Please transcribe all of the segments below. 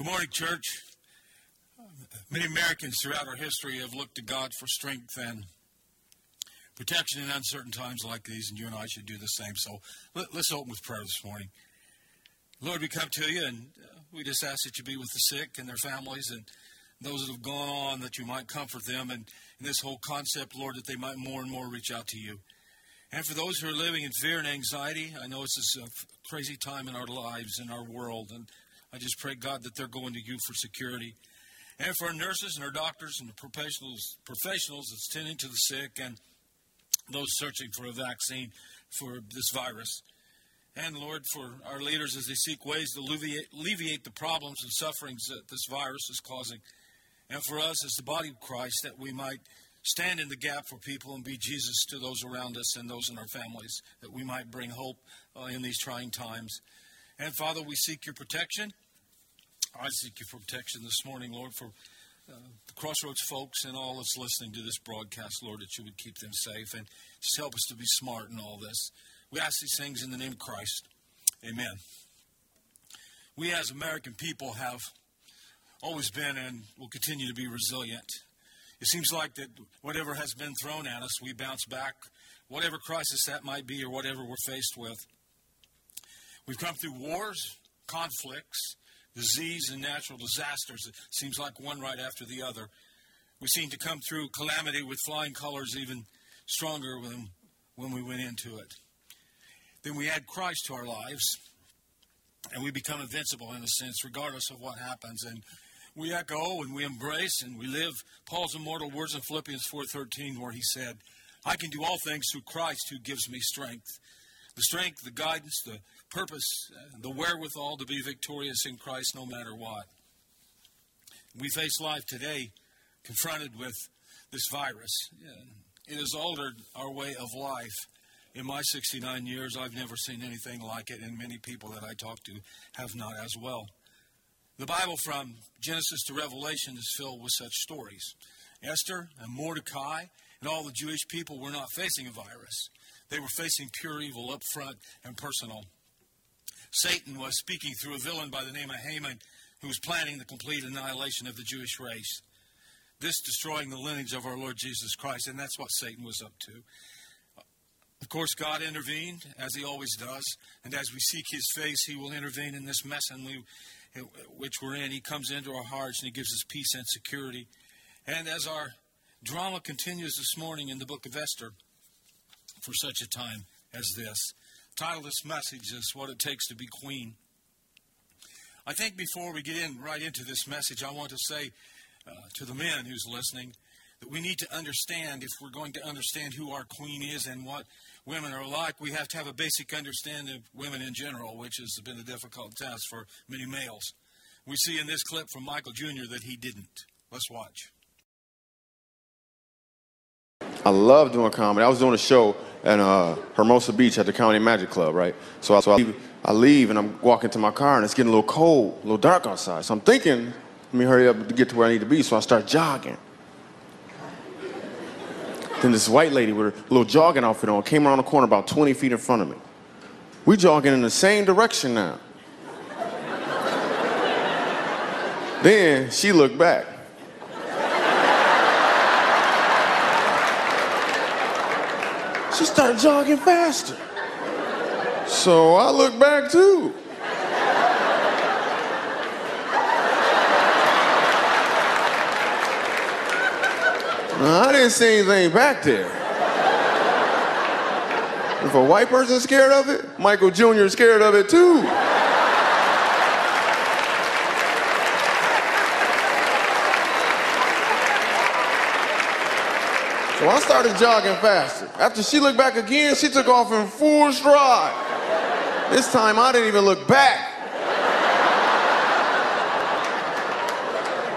Good morning, church. Many Americans throughout our history have looked to God for strength and protection in uncertain times like these, and you and I should do the same. So let, us open with prayer this morning. Lord, we come to you, and uh, we just ask that you be with the sick and their families and those that have gone on, that you might comfort them, and in this whole concept, Lord, that they might more and more reach out to you. And for those who are living in fear and anxiety, I know it's a crazy time in our lives, in our world, and I just pray, God, that they're going to you for security. And for our nurses and our doctors and the professionals, professionals that's tending to the sick and those searching for a vaccine for this virus. And Lord, for our leaders as they seek ways to alleviate, alleviate the problems and sufferings that this virus is causing. And for us as the body of Christ, that we might stand in the gap for people and be Jesus to those around us and those in our families, that we might bring hope uh, in these trying times. And Father, we seek your protection. I seek your protection this morning, Lord, for uh, the Crossroads folks and all that's listening to this broadcast, Lord, that you would keep them safe and just help us to be smart in all this. We ask these things in the name of Christ. Amen. We as American people have always been and will continue to be resilient. It seems like that whatever has been thrown at us, we bounce back, whatever crisis that might be or whatever we're faced with. We've come through wars, conflicts, disease, and natural disasters. It seems like one right after the other. We seem to come through calamity with flying colors even stronger than when we went into it. Then we add Christ to our lives, and we become invincible in a sense, regardless of what happens. And we echo and we embrace and we live Paul's immortal words in Philippians 4:13, where he said, "I can do all things through Christ who gives me strength." The strength, the guidance, the purpose, the wherewithal to be victorious in Christ no matter what. We face life today confronted with this virus. It has altered our way of life. In my 69 years, I've never seen anything like it, and many people that I talk to have not as well. The Bible from Genesis to Revelation is filled with such stories. Esther and Mordecai and all the Jewish people were not facing a virus. They were facing pure evil up front and personal. Satan was speaking through a villain by the name of Haman who was planning the complete annihilation of the Jewish race. This destroying the lineage of our Lord Jesus Christ, and that's what Satan was up to. Of course, God intervened, as He always does, and as we seek His face, He will intervene in this mess in which we're in. He comes into our hearts and He gives us peace and security. And as our drama continues this morning in the book of Esther, for such a time as this. Title this message is What It Takes to Be Queen. I think before we get in right into this message, I want to say uh, to the men who's listening that we need to understand if we're going to understand who our queen is and what women are like, we have to have a basic understanding of women in general, which has been a difficult task for many males. We see in this clip from Michael Jr. that he didn't. Let's watch. I love doing comedy. I was doing a show in uh, Hermosa Beach at the Comedy Magic Club, right? So, I, so I, leave, I leave and I'm walking to my car and it's getting a little cold, a little dark outside. So I'm thinking, let me hurry up to get to where I need to be. So I start jogging. Then this white lady with a little jogging outfit on came around the corner about 20 feet in front of me. We jogging in the same direction now. then she looked back. She started jogging faster. So I looked back too. I didn't see anything back there. If a white person's scared of it, Michael Jr. is scared of it too. So I started jogging faster. After she looked back again, she took off in full stride. This time I didn't even look back.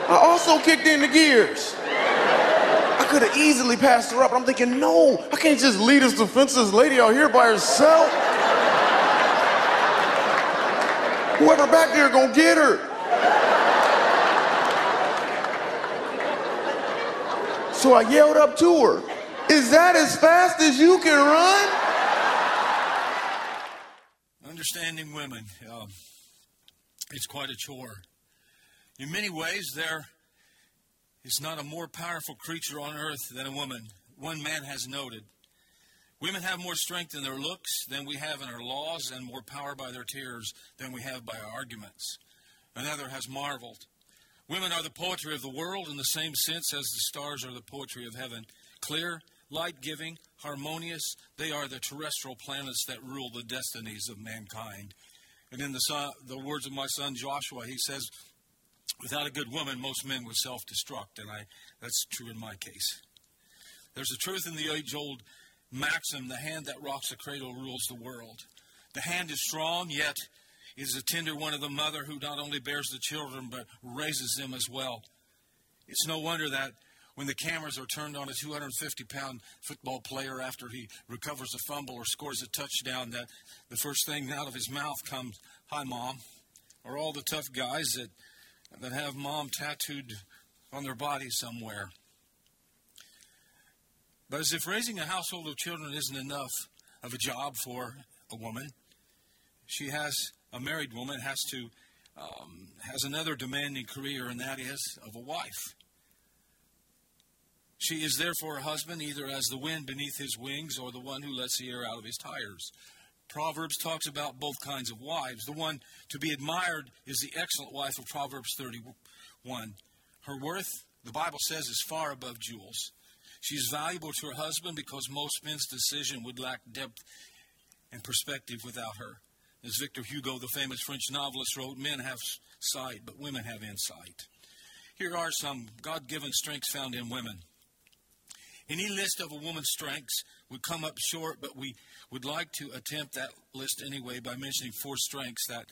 I also kicked in the gears. I could have easily passed her up, I'm thinking, no, I can't just lead this defenseless lady out here by herself. Whoever back there gonna get her. So I yelled up to her, Is that as fast as you can run? Understanding women, uh, it's quite a chore. In many ways, there is not a more powerful creature on earth than a woman. One man has noted. Women have more strength in their looks than we have in our laws, and more power by their tears than we have by our arguments. Another has marveled. Women are the poetry of the world in the same sense as the stars are the poetry of heaven. Clear, light giving, harmonious, they are the terrestrial planets that rule the destinies of mankind. And in the, son, the words of my son Joshua, he says, Without a good woman, most men would self destruct, and I, that's true in my case. There's a truth in the age old maxim the hand that rocks the cradle rules the world. The hand is strong, yet is a tender one of the mother who not only bears the children but raises them as well. It's no wonder that when the cameras are turned on a 250 pound football player after he recovers a fumble or scores a touchdown, that the first thing out of his mouth comes, Hi, Mom. Or all the tough guys that, that have mom tattooed on their body somewhere. But as if raising a household of children isn't enough of a job for a woman, she has a married woman has to um, has another demanding career, and that is of a wife. She is there for her husband, either as the wind beneath his wings or the one who lets the air out of his tires. Proverbs talks about both kinds of wives. The one to be admired is the excellent wife of Proverbs 31. Her worth, the Bible says, is far above jewels. She is valuable to her husband because most men's decision would lack depth and perspective without her. As Victor Hugo, the famous French novelist, wrote, men have sight, but women have insight. Here are some God given strengths found in women. Any list of a woman's strengths would come up short, but we would like to attempt that list anyway by mentioning four strengths that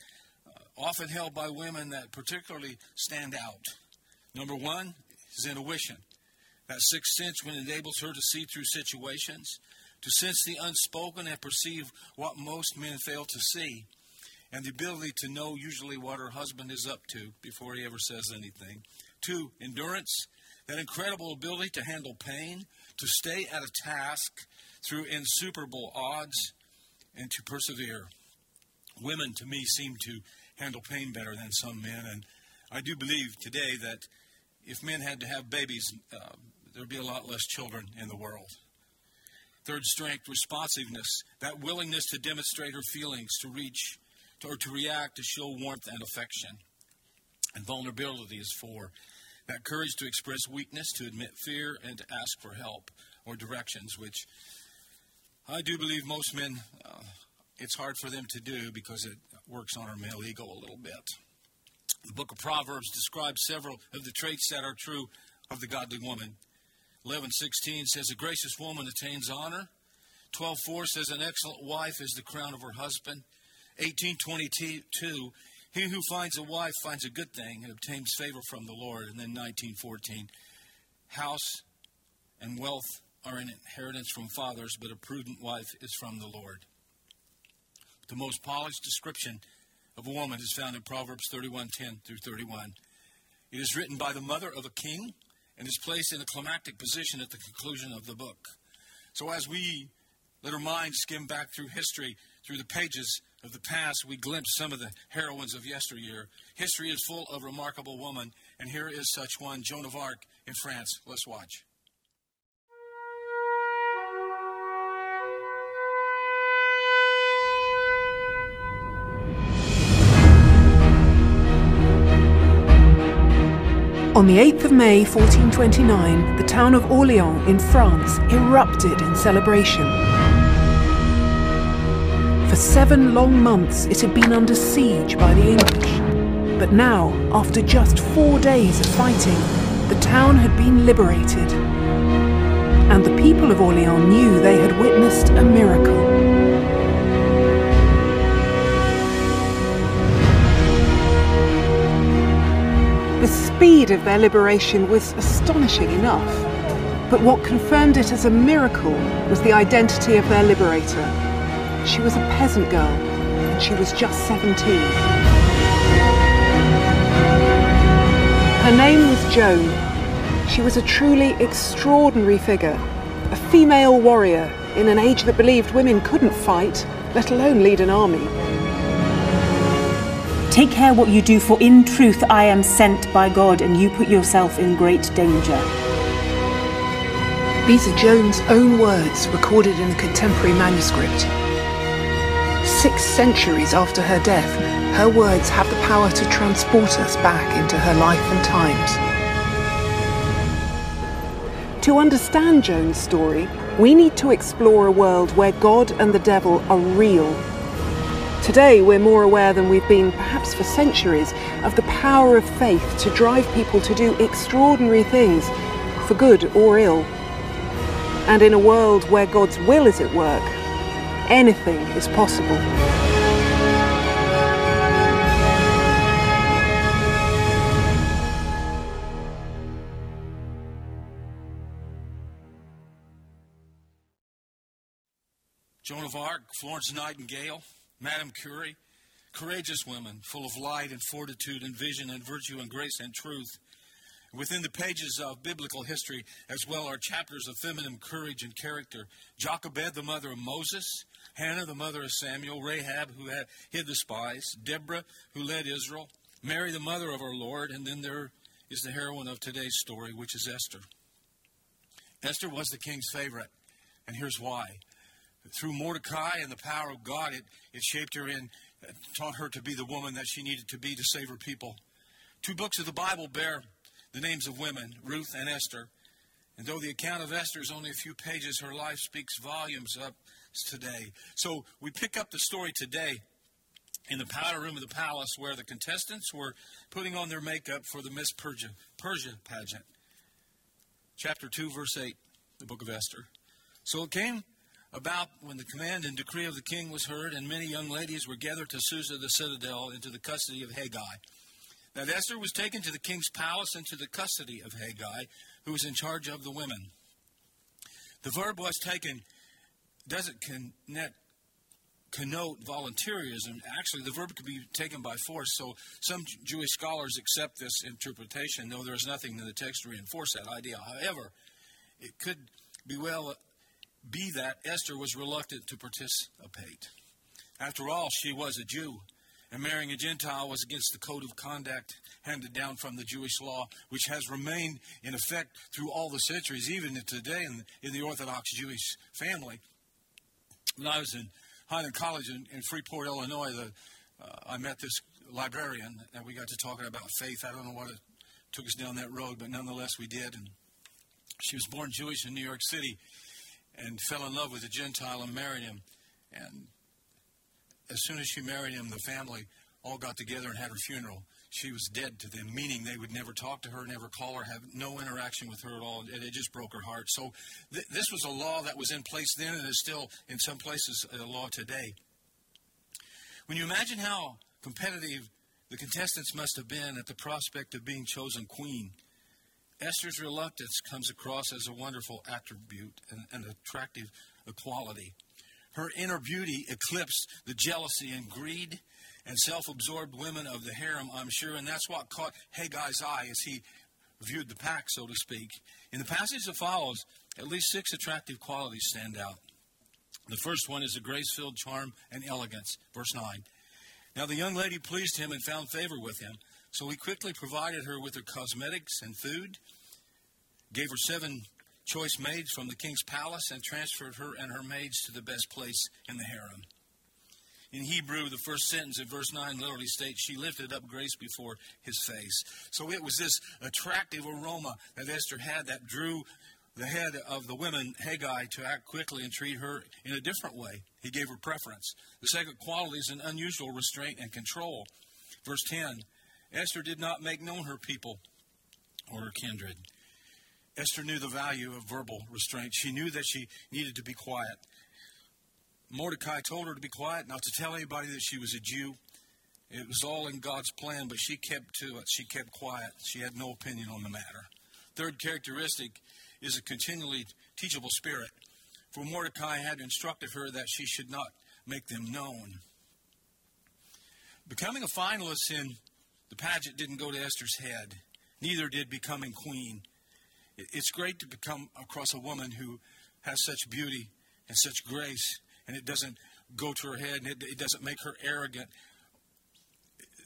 uh, often held by women that particularly stand out. Number one is intuition. That sixth sense when enables her to see through situations, to sense the unspoken and perceive what most men fail to see, and the ability to know usually what her husband is up to before he ever says anything. Two, endurance, that incredible ability to handle pain, to stay at a task through insuperable odds, and to persevere. Women, to me, seem to handle pain better than some men, and I do believe today that if men had to have babies, uh, there'd be a lot less children in the world. Third strength, responsiveness, that willingness to demonstrate her feelings, to reach, to, or to react, to show warmth and affection. And vulnerability is four, that courage to express weakness, to admit fear, and to ask for help or directions, which I do believe most men, uh, it's hard for them to do because it works on our male ego a little bit. The book of Proverbs describes several of the traits that are true of the godly woman. 11:16 says a gracious woman attains honor. 12:4 says an excellent wife is the crown of her husband. 18:22 he who finds a wife finds a good thing and obtains favor from the Lord. And then 19:14 house and wealth are an inheritance from fathers, but a prudent wife is from the Lord. The most polished description of a woman is found in Proverbs 31:10 through 31. It is written by the mother of a king and is placed in a climactic position at the conclusion of the book. So, as we let our minds skim back through history, through the pages of the past, we glimpse some of the heroines of yesteryear. History is full of remarkable women, and here is such one, Joan of Arc in France. Let's watch. On the 8th of May 1429, the town of Orleans in France erupted in celebration. For seven long months it had been under siege by the English. But now, after just four days of fighting, the town had been liberated. And the people of Orleans knew they had witnessed a miracle. The speed of their liberation was astonishing enough, but what confirmed it as a miracle was the identity of their liberator. She was a peasant girl, and she was just 17. Her name was Joan. She was a truly extraordinary figure, a female warrior in an age that believed women couldn't fight, let alone lead an army. Take care what you do, for in truth I am sent by God, and you put yourself in great danger. These are Joan's own words recorded in a contemporary manuscript. Six centuries after her death, her words have the power to transport us back into her life and times. To understand Joan's story, we need to explore a world where God and the devil are real Today, we're more aware than we've been, perhaps for centuries, of the power of faith to drive people to do extraordinary things, for good or ill. And in a world where God's will is at work, anything is possible. Joan of Arc, Florence Nightingale, Madame Curie, courageous women full of light and fortitude and vision and virtue and grace and truth. Within the pages of biblical history, as well, are chapters of feminine courage and character. Jochebed, the mother of Moses, Hannah, the mother of Samuel, Rahab, who had hid the spies, Deborah, who led Israel, Mary, the mother of our Lord, and then there is the heroine of today's story, which is Esther. Esther was the king's favorite, and here's why through Mordecai and the power of God, it, it shaped her and taught her to be the woman that she needed to be to save her people. Two books of the Bible bear the names of women, Ruth and Esther. And though the account of Esther is only a few pages, her life speaks volumes up today. So we pick up the story today in the powder room of the palace where the contestants were putting on their makeup for the Miss Persia, Persia pageant. Chapter 2, verse 8, the book of Esther. So it came about when the command and decree of the king was heard, and many young ladies were gathered to Susa the citadel into the custody of Hegai. Now Esther was taken to the king's palace into the custody of Hegai, who was in charge of the women. The verb was taken doesn't connect, connote volunteerism. Actually, the verb could be taken by force. So some Jewish scholars accept this interpretation, though there's nothing in the text to reinforce that idea. However, it could be well be that Esther was reluctant to participate. After all, she was a Jew, and marrying a Gentile was against the code of conduct handed down from the Jewish law, which has remained in effect through all the centuries, even today in, in the Orthodox Jewish family. When I was in Highland College in, in Freeport, Illinois, the, uh, I met this librarian, and we got to talking about faith. I don't know what it took us down that road, but nonetheless, we did. And she was born Jewish in New York City and fell in love with a Gentile and married him. And as soon as she married him, the family all got together and had her funeral. She was dead to them, meaning they would never talk to her, never call her, have no interaction with her at all. And it just broke her heart. So th- this was a law that was in place then and is still in some places a law today. When you imagine how competitive the contestants must have been at the prospect of being chosen queen, Esther's reluctance comes across as a wonderful attribute and an attractive quality. Her inner beauty eclipsed the jealousy and greed and self absorbed women of the harem, I'm sure, and that's what caught Hegai's eye as he viewed the pack, so to speak. In the passage that follows, at least six attractive qualities stand out. The first one is a grace filled charm and elegance. Verse 9. Now the young lady pleased him and found favor with him. So he quickly provided her with her cosmetics and food, gave her seven choice maids from the king's palace, and transferred her and her maids to the best place in the harem. In Hebrew, the first sentence of verse 9 literally states, She lifted up grace before his face. So it was this attractive aroma that Esther had that drew the head of the women, Hegai, to act quickly and treat her in a different way. He gave her preference. The second quality is an unusual restraint and control. Verse 10 Esther did not make known her people or her kindred. Esther knew the value of verbal restraint. She knew that she needed to be quiet. Mordecai told her to be quiet, not to tell anybody that she was a Jew. It was all in God's plan, but she kept to it. She kept quiet. She had no opinion on the matter. Third characteristic is a continually teachable spirit. For Mordecai had instructed her that she should not make them known. Becoming a finalist in the pageant didn't go to Esther's head, neither did becoming queen. It's great to become across a woman who has such beauty and such grace, and it doesn't go to her head and it, it doesn't make her arrogant.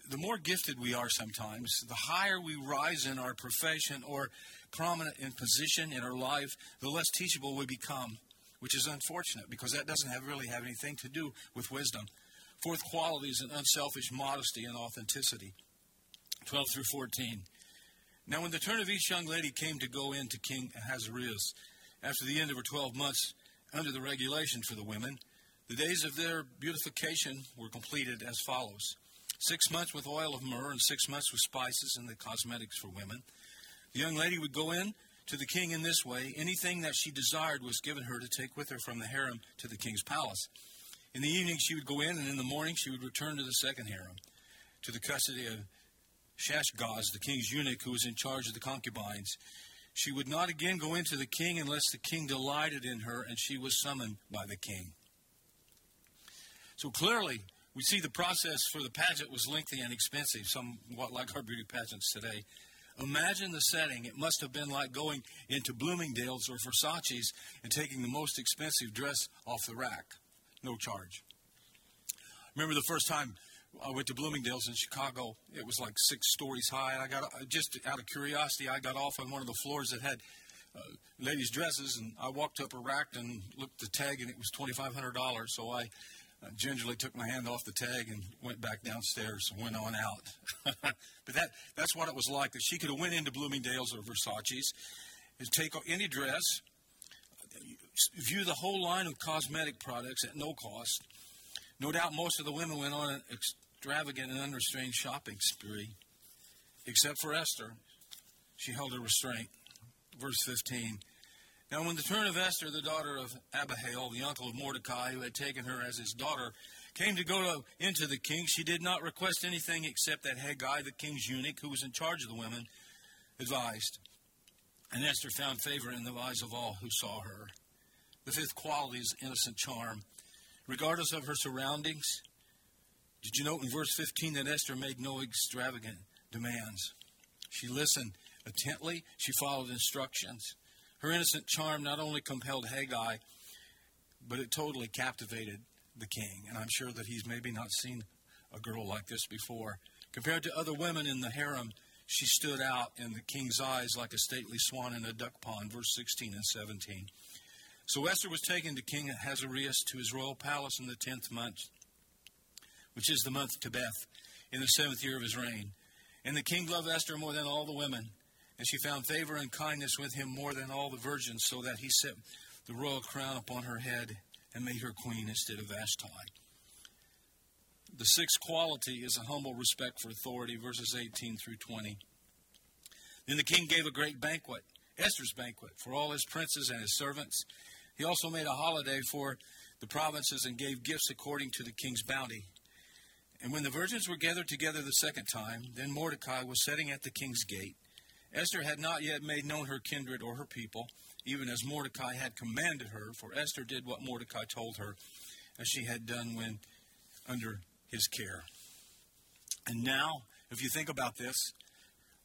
the more gifted we are sometimes, the higher we rise in our profession or prominent in position in our life, the less teachable we become, which is unfortunate because that doesn't have really have anything to do with wisdom. Fourth quality is an unselfish modesty and authenticity. 12 through 14. Now, when the turn of each young lady came to go in to King Ahasuerus, after the end of her 12 months under the regulation for the women, the days of their beautification were completed as follows six months with oil of myrrh, and six months with spices and the cosmetics for women. The young lady would go in to the king in this way. Anything that she desired was given her to take with her from the harem to the king's palace. In the evening, she would go in, and in the morning, she would return to the second harem, to the custody of Shaashgaz, the king's eunuch who was in charge of the concubines. She would not again go into the king unless the king delighted in her and she was summoned by the king. So clearly, we see the process for the pageant was lengthy and expensive, somewhat like our beauty pageants today. Imagine the setting. It must have been like going into Bloomingdale's or Versace's and taking the most expensive dress off the rack. No charge. Remember the first time I went to Bloomingdale's in Chicago. It was like six stories high, and I got just out of curiosity, I got off on one of the floors that had uh, ladies' dresses, and I walked up a rack and looked at the tag, and it was twenty five hundred dollars. So I uh, gingerly took my hand off the tag and went back downstairs and went on out. but that that's what it was like. That she could have went into Bloomingdale's or Versace's and take any dress, view the whole line of cosmetic products at no cost. No doubt most of the women went on an extravagant and unrestrained shopping spree, except for Esther. She held her restraint. Verse 15. Now, when the turn of Esther, the daughter of Abihail, the uncle of Mordecai, who had taken her as his daughter, came to go to, into the king, she did not request anything except that Hegai, the king's eunuch, who was in charge of the women, advised. And Esther found favor in the eyes of all who saw her. The fifth quality is innocent charm. Regardless of her surroundings, did you note in verse 15 that Esther made no extravagant demands? She listened intently, she followed instructions. Her innocent charm not only compelled Hegai, but it totally captivated the king. And I'm sure that he's maybe not seen a girl like this before. Compared to other women in the harem, she stood out in the king's eyes like a stately swan in a duck pond, verse 16 and 17. So Esther was taken to King Ahasuerus to his royal palace in the tenth month, which is the month Tebeth, in the seventh year of his reign. And the king loved Esther more than all the women, and she found favor and kindness with him more than all the virgins, so that he set the royal crown upon her head and made her queen instead of Vashti. The sixth quality is a humble respect for authority, verses 18 through 20. Then the king gave a great banquet, Esther's banquet, for all his princes and his servants. He also made a holiday for the provinces and gave gifts according to the king's bounty. And when the virgins were gathered together the second time, then Mordecai was sitting at the king's gate. Esther had not yet made known her kindred or her people, even as Mordecai had commanded her, for Esther did what Mordecai told her, as she had done when under his care. And now, if you think about this,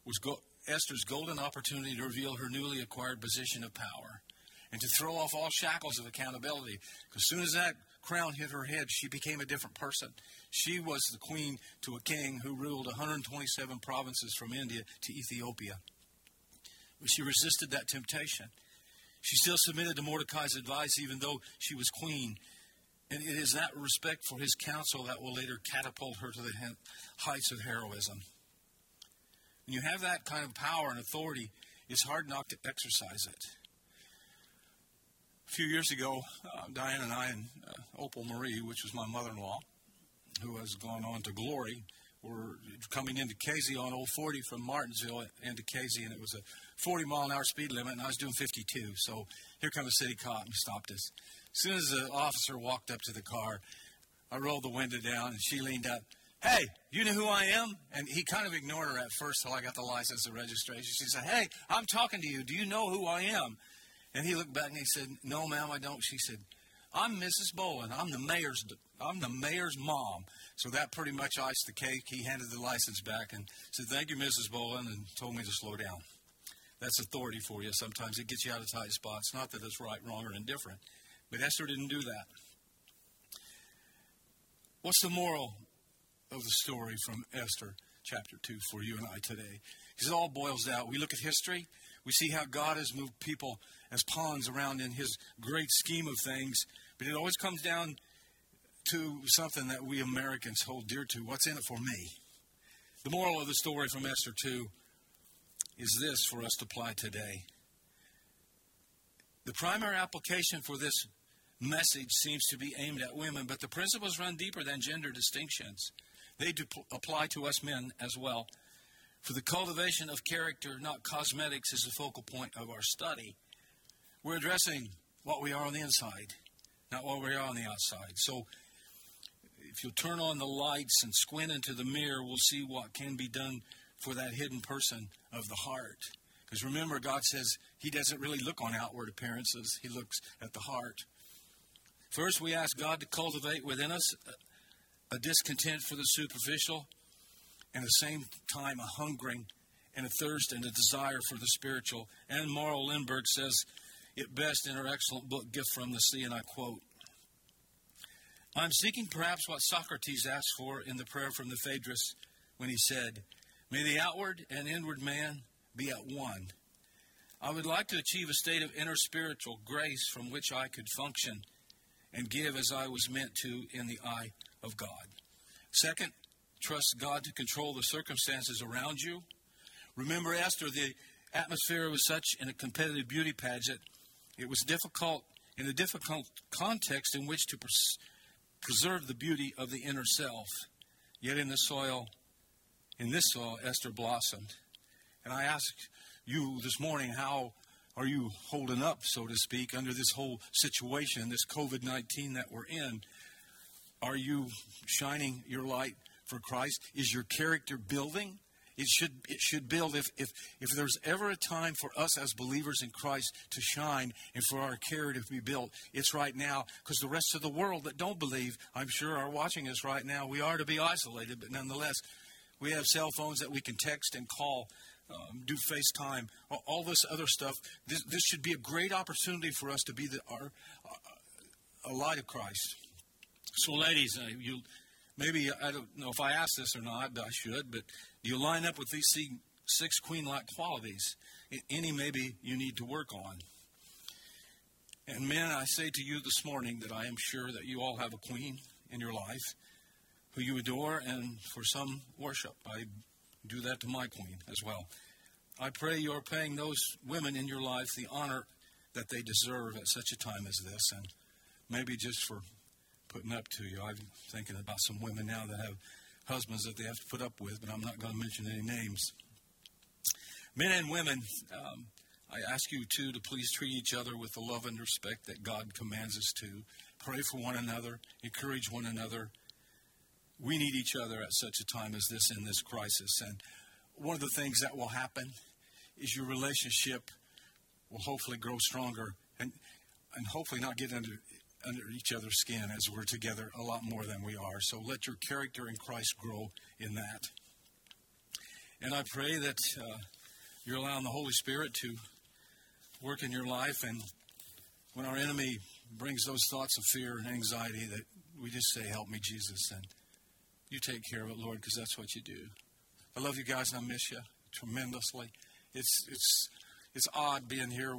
was go- Esther's golden opportunity to reveal her newly acquired position of power and to throw off all shackles of accountability. Because soon as that crown hit her head, she became a different person. She was the queen to a king who ruled 127 provinces from India to Ethiopia. But she resisted that temptation. She still submitted to Mordecai's advice, even though she was queen. And it is that respect for his counsel that will later catapult her to the heights of heroism. When you have that kind of power and authority, it's hard not to exercise it. A few years ago, uh, Diane and I and uh, Opal Marie, which was my mother-in-law, who has gone on to glory, were coming into Casey on Old 40 from Martinsville into Casey, and it was a 40 mile an hour speed limit, and I was doing 52. So here comes a city cop and stopped us. As soon as the officer walked up to the car, I rolled the window down, and she leaned up. Hey, you know who I am? And he kind of ignored her at first till I got the license and registration. She said, Hey, I'm talking to you. Do you know who I am? And he looked back and he said, "No, ma'am, I don't." She said, "I'm Mrs. Boland. I'm the mayor's. I'm the mayor's mom." So that pretty much iced the cake. He handed the license back and said, "Thank you, Mrs. Boland," and told me to slow down. That's authority for you. Sometimes it gets you out of tight spots. Not that it's right, wrong, or indifferent, but Esther didn't do that. What's the moral of the story from Esther chapter 2 for you and I today. Because it all boils down. We look at history, we see how God has moved people as pawns around in his great scheme of things, but it always comes down to something that we Americans hold dear to. What's in it for me? The moral of the story from Esther 2 is this for us to apply today. The primary application for this message seems to be aimed at women, but the principles run deeper than gender distinctions. They do apply to us men as well. For the cultivation of character, not cosmetics, is the focal point of our study. We're addressing what we are on the inside, not what we are on the outside. So, if you'll turn on the lights and squint into the mirror, we'll see what can be done for that hidden person of the heart. Because remember, God says He doesn't really look on outward appearances, He looks at the heart. First, we ask God to cultivate within us a discontent for the superficial and the same time a hungering and a thirst and a desire for the spiritual. Anne Morrow Lindbergh says it best in her excellent book, Gift from the Sea, and I quote I'm seeking perhaps what Socrates asked for in the prayer from the Phaedrus when he said, May the outward and inward man be at one. I would like to achieve a state of inner spiritual grace from which I could function and give as I was meant to in the eye of God. Second, trust God to control the circumstances around you. Remember, Esther, the atmosphere was such in a competitive beauty pageant, it was difficult in a difficult context in which to pres- preserve the beauty of the inner self. Yet in the soil, in this soil, Esther blossomed. And I ask you this morning, how are you holding up, so to speak, under this whole situation, this COVID 19 that we're in? Are you shining your light for Christ? Is your character building? It should, it should build. If, if, if there's ever a time for us as believers in Christ to shine and for our character to be built, it's right now. Because the rest of the world that don't believe, I'm sure, are watching us right now. We are to be isolated, but nonetheless, we have cell phones that we can text and call. Um, do FaceTime, all, this other stuff. This, this should be a great opportunity for us to be the, our, uh, a light of Christ. So, ladies, uh, you maybe I don't know if I asked this or not, but I should. But you line up with these six queen-like qualities. Any maybe you need to work on. And men, I say to you this morning that I am sure that you all have a queen in your life who you adore, and for some worship. I do that to my queen as well. I pray you are paying those women in your life the honor that they deserve at such a time as this, and maybe just for putting up to you. I'm thinking about some women now that have husbands that they have to put up with, but I'm not going to mention any names. Men and women, um, I ask you too to please treat each other with the love and respect that God commands us to. Pray for one another, encourage one another. We need each other at such a time as this in this crisis. And one of the things that will happen is your relationship will hopefully grow stronger and, and hopefully not get under under each other's skin as we're together a lot more than we are. So let your character in Christ grow in that. And I pray that uh, you're allowing the Holy Spirit to work in your life. And when our enemy brings those thoughts of fear and anxiety, that we just say, Help me, Jesus. And you take care of it, Lord, because that's what you do. I love you guys and I miss you tremendously. It's, it's, it's odd being here,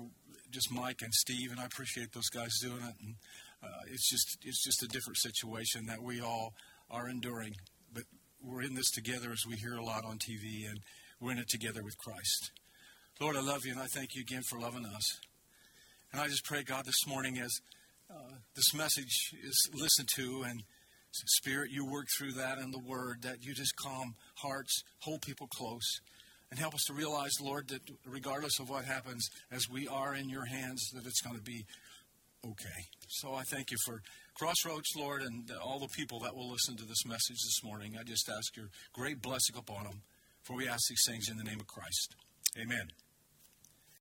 just Mike and Steve, and I appreciate those guys doing it. And it's just it's just a different situation that we all are enduring. But we're in this together as we hear a lot on TV, and we're in it together with Christ. Lord, I love you, and I thank you again for loving us. And I just pray, God, this morning as uh, this message is listened to, and Spirit, you work through that and the Word, that you just calm hearts, hold people close, and help us to realize, Lord, that regardless of what happens, as we are in your hands, that it's going to be okay. So I thank you for Crossroads, Lord, and all the people that will listen to this message this morning. I just ask your great blessing upon them. For we ask these things in the name of Christ. Amen.